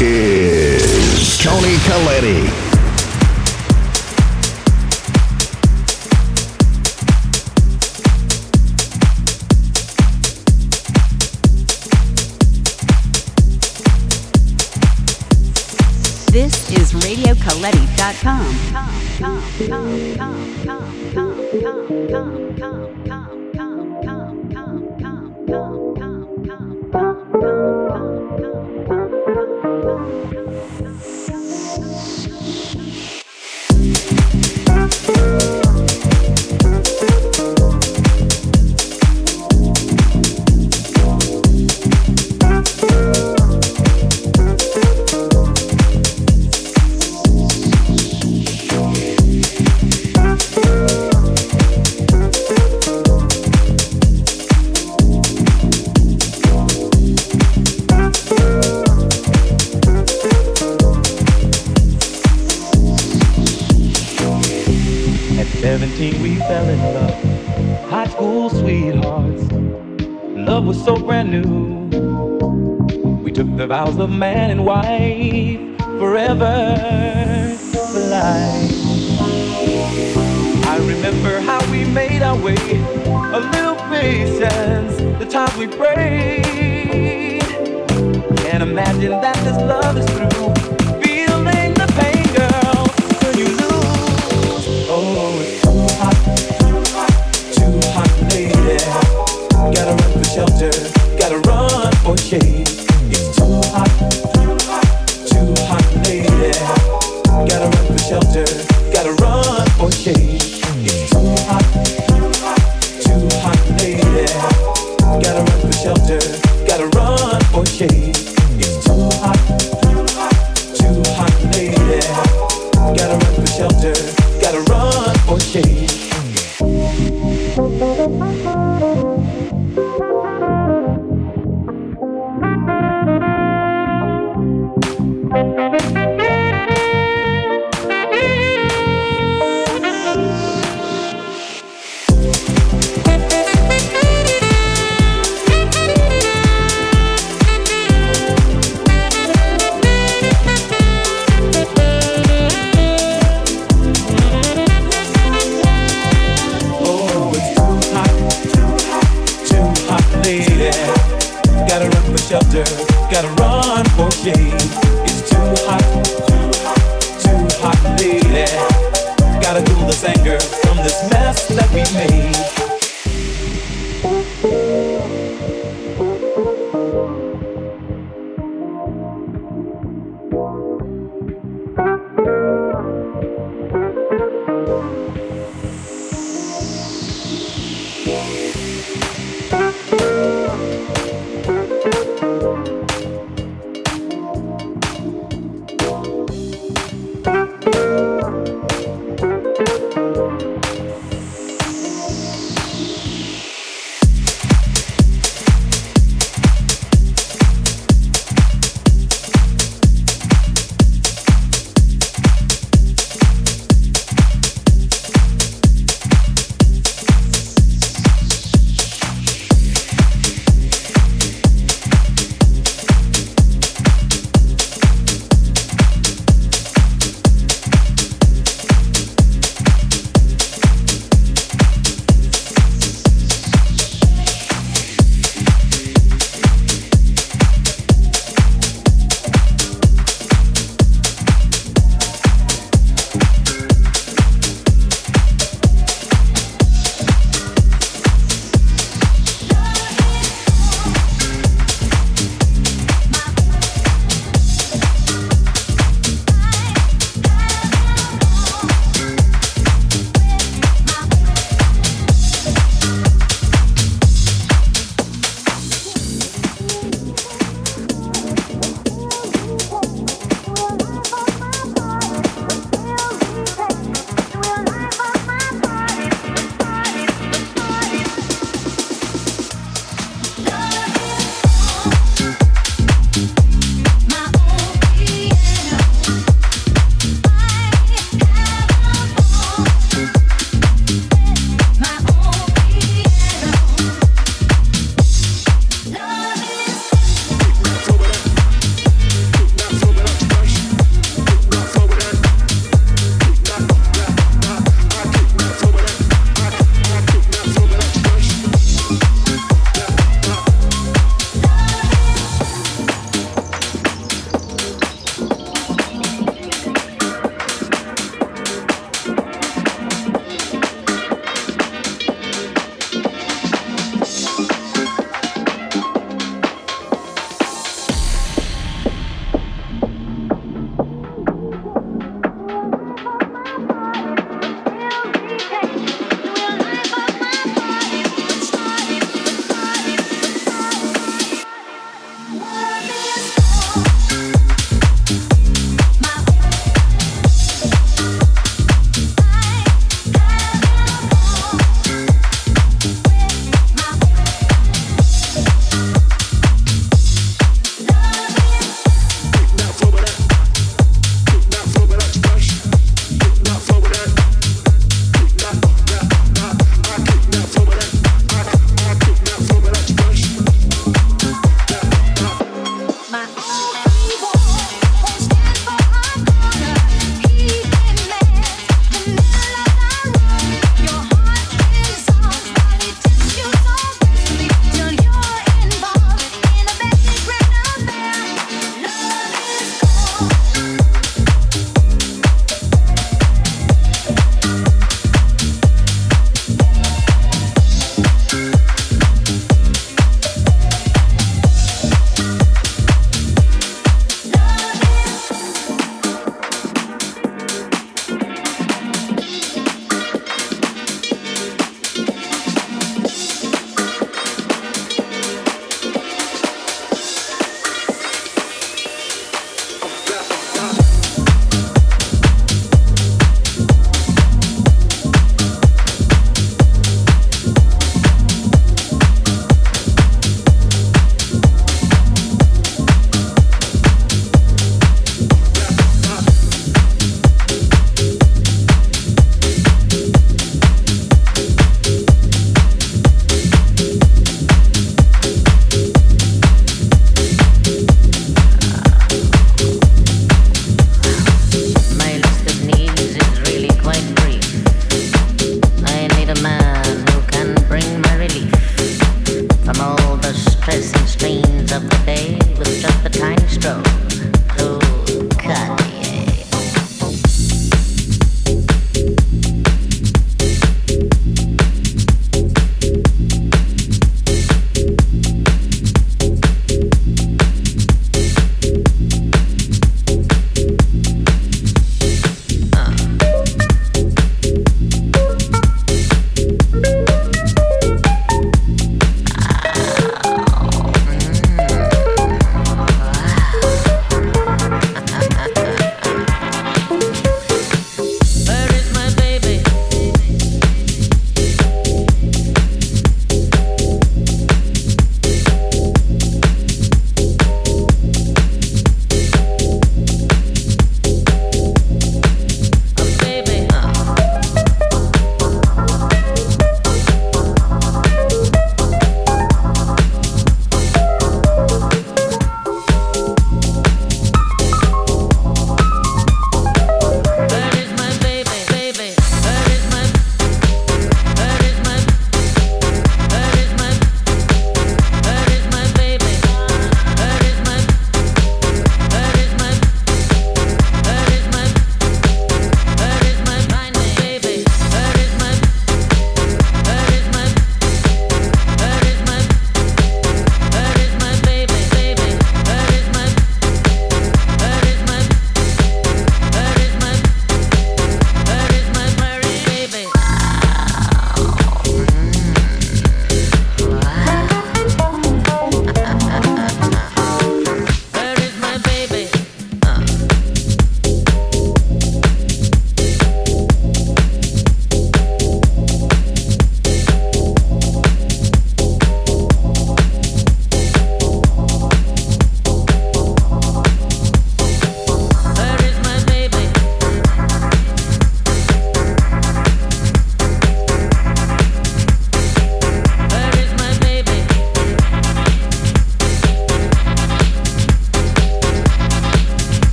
Is Tony Calletti. This is RadioCalletti.com. vows of man and wife forever for life. I remember how we made our way, a little patience, the times we prayed. Can't imagine that this love is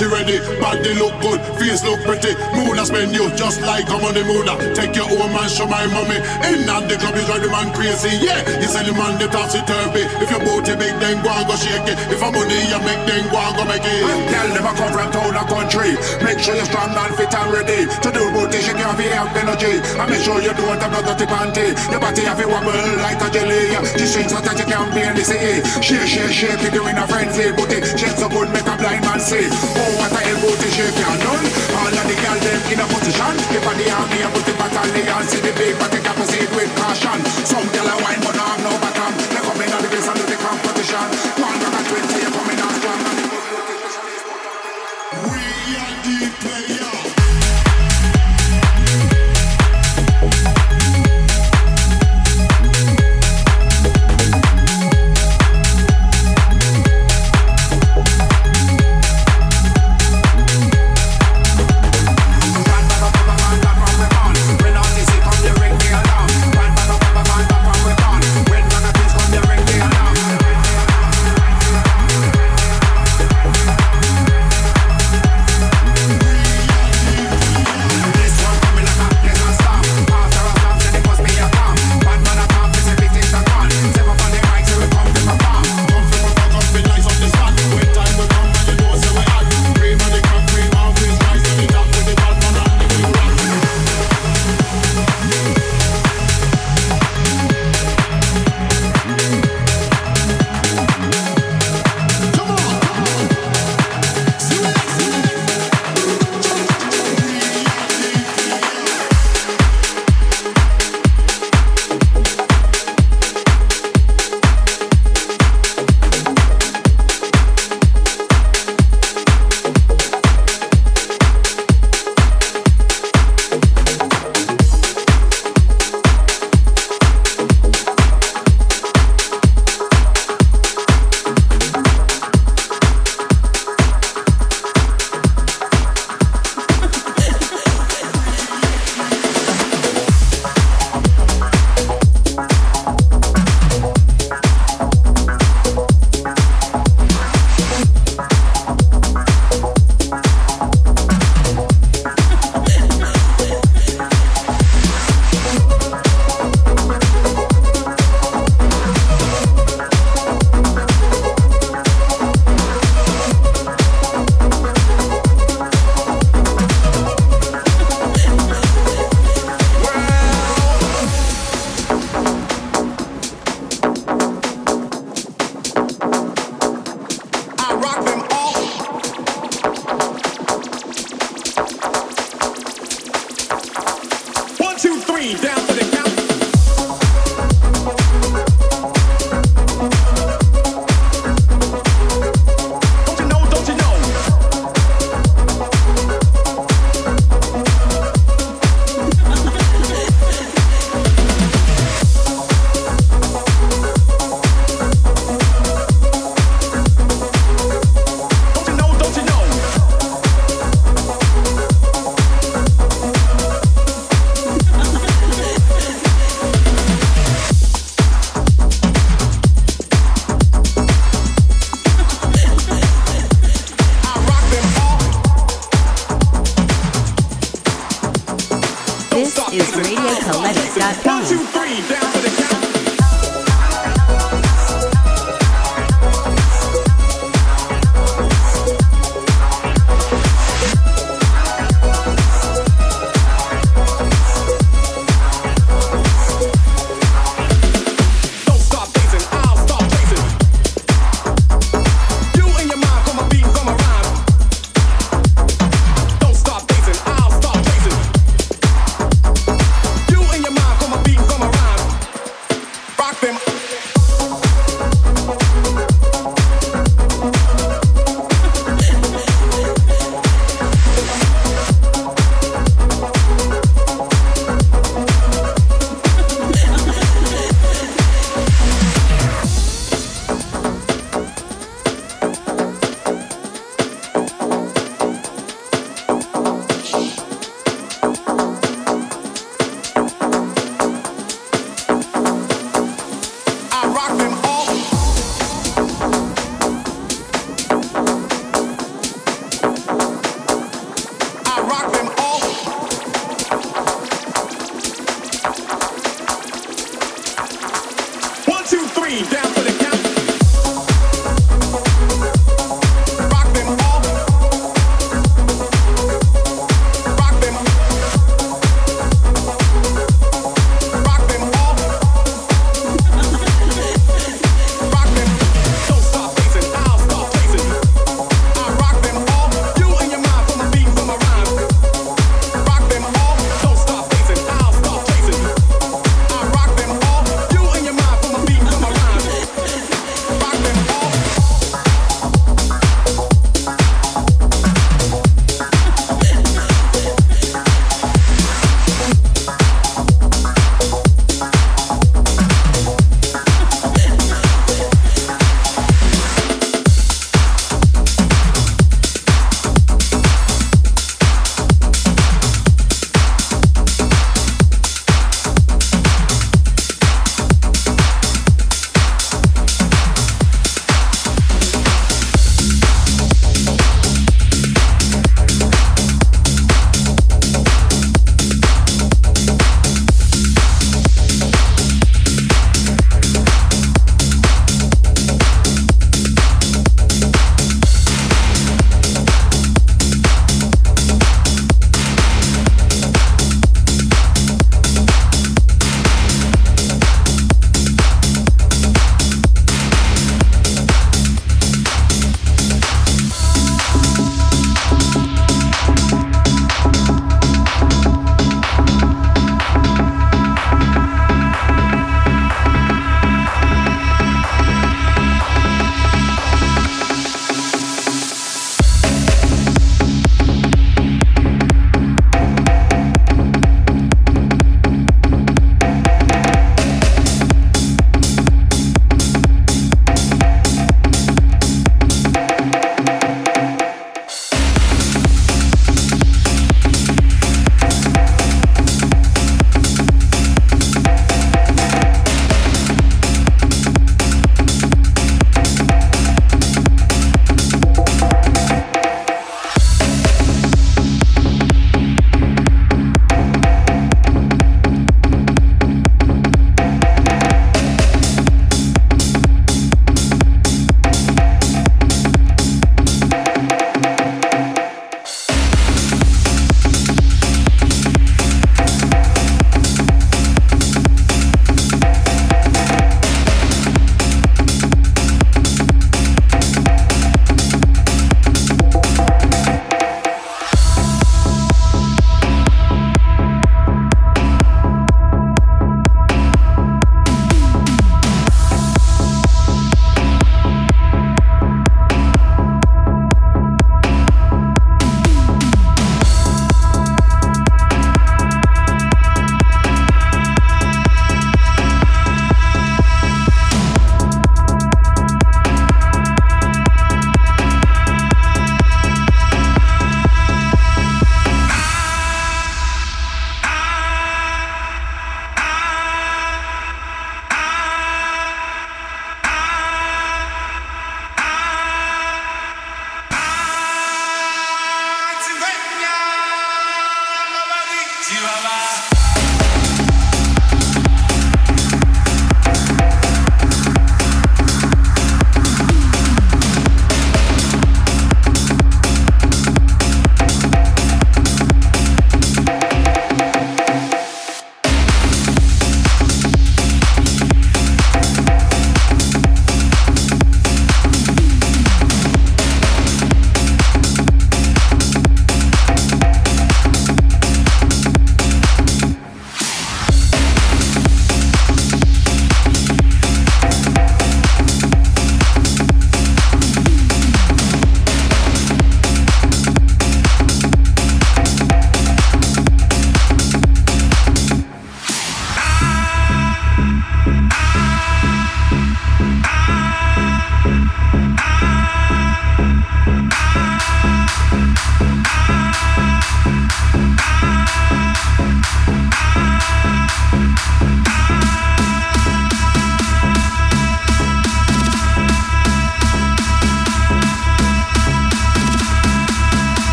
she ready. Body look good, face look pretty. A spend you just like on the moon. Take your own man, show my mommy. In and the club is right, the man crazy. Yeah, you sell the man the topsy turvy. If your booty big, then go and go shake it. If I'm money you make, then go and go make it. Girl never come from town or country. Make sure you're strong and fit and ready. To do booty, be have energy. And make sure you don't have no dirty panty. Your body have to wobble like a jelly. The strings that you can't be in the city. Shake, shake, shake it, doing a frenzy. Booty, shake so good, make a blind man see. Oh, what a hell booty shake can done. All of the girls them in a position. If I the army, I put the battalion. See the big, but they can with caution. Some girl a wine, but not have no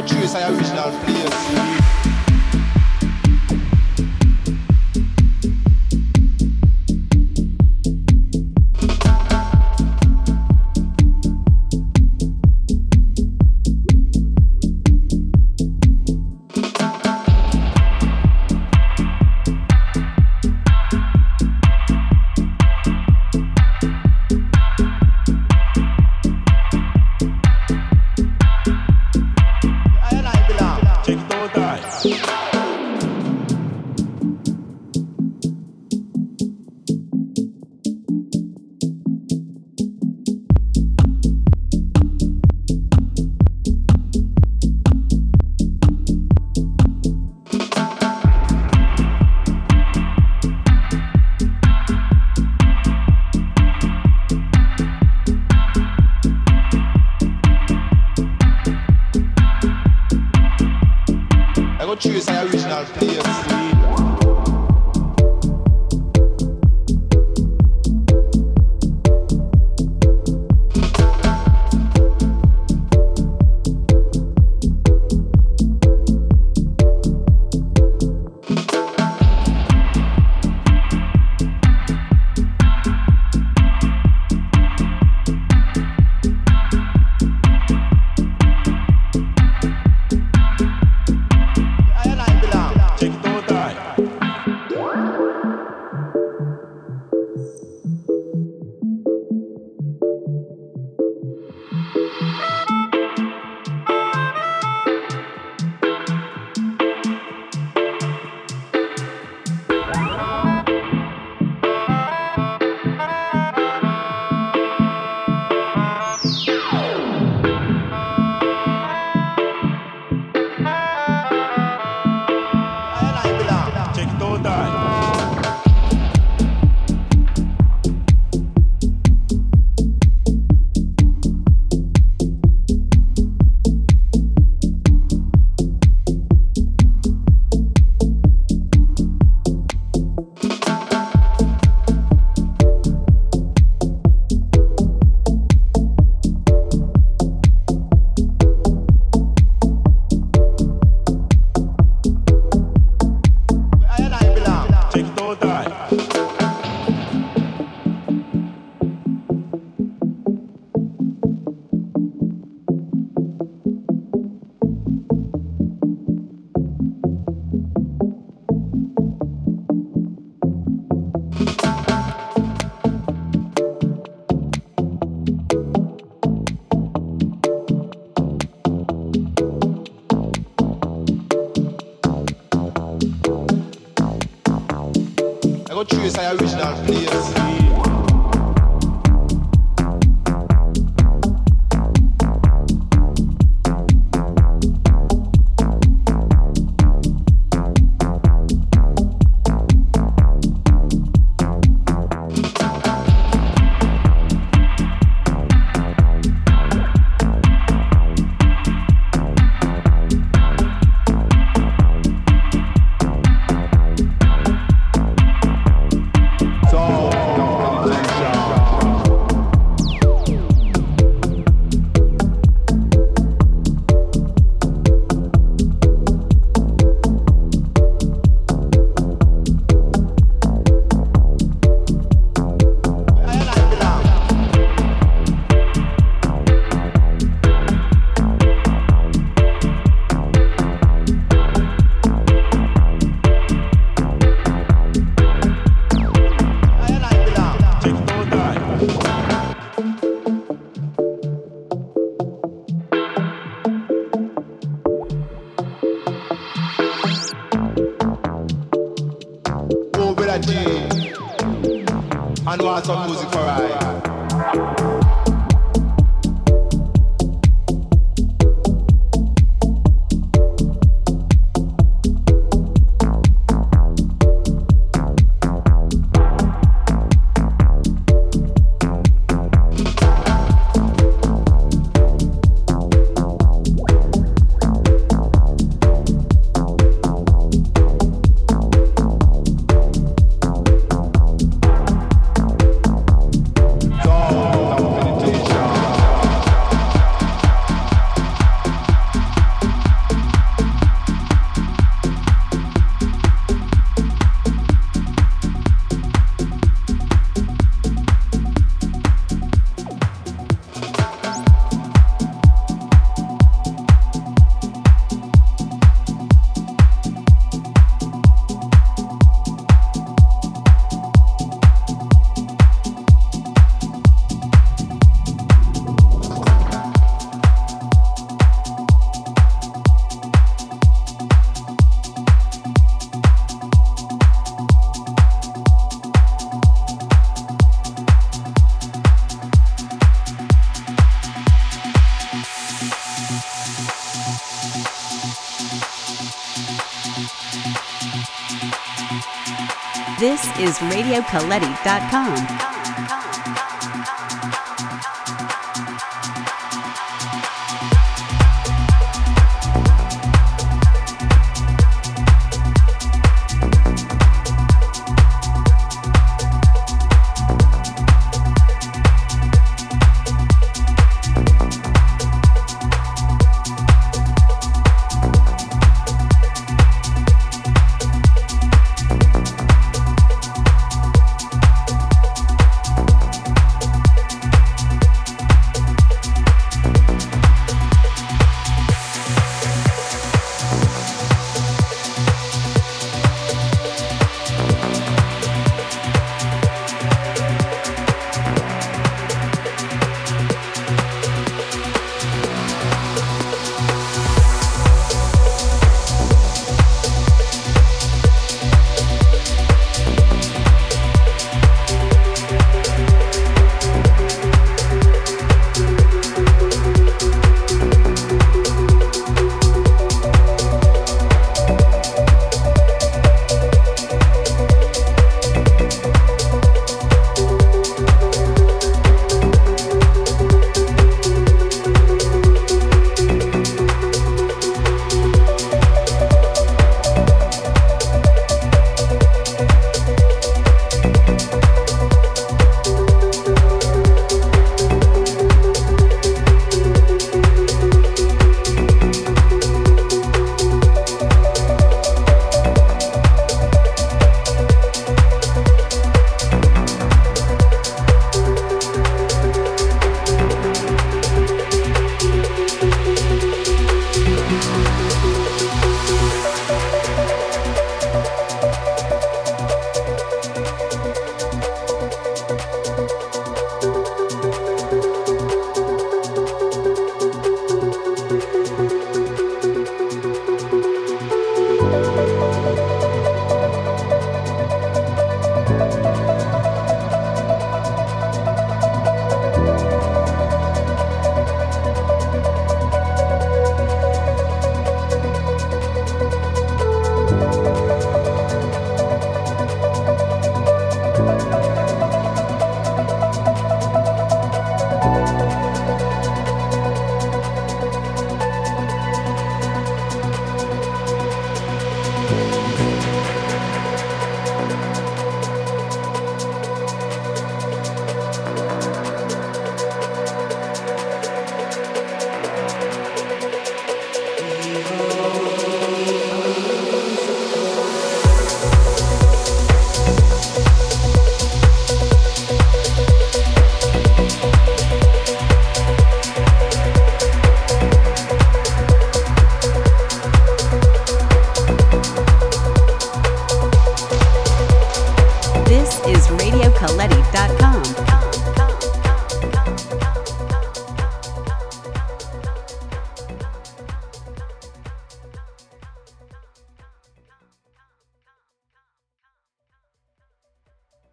What tree is I wish I'll please? This is RadioCalletti.com.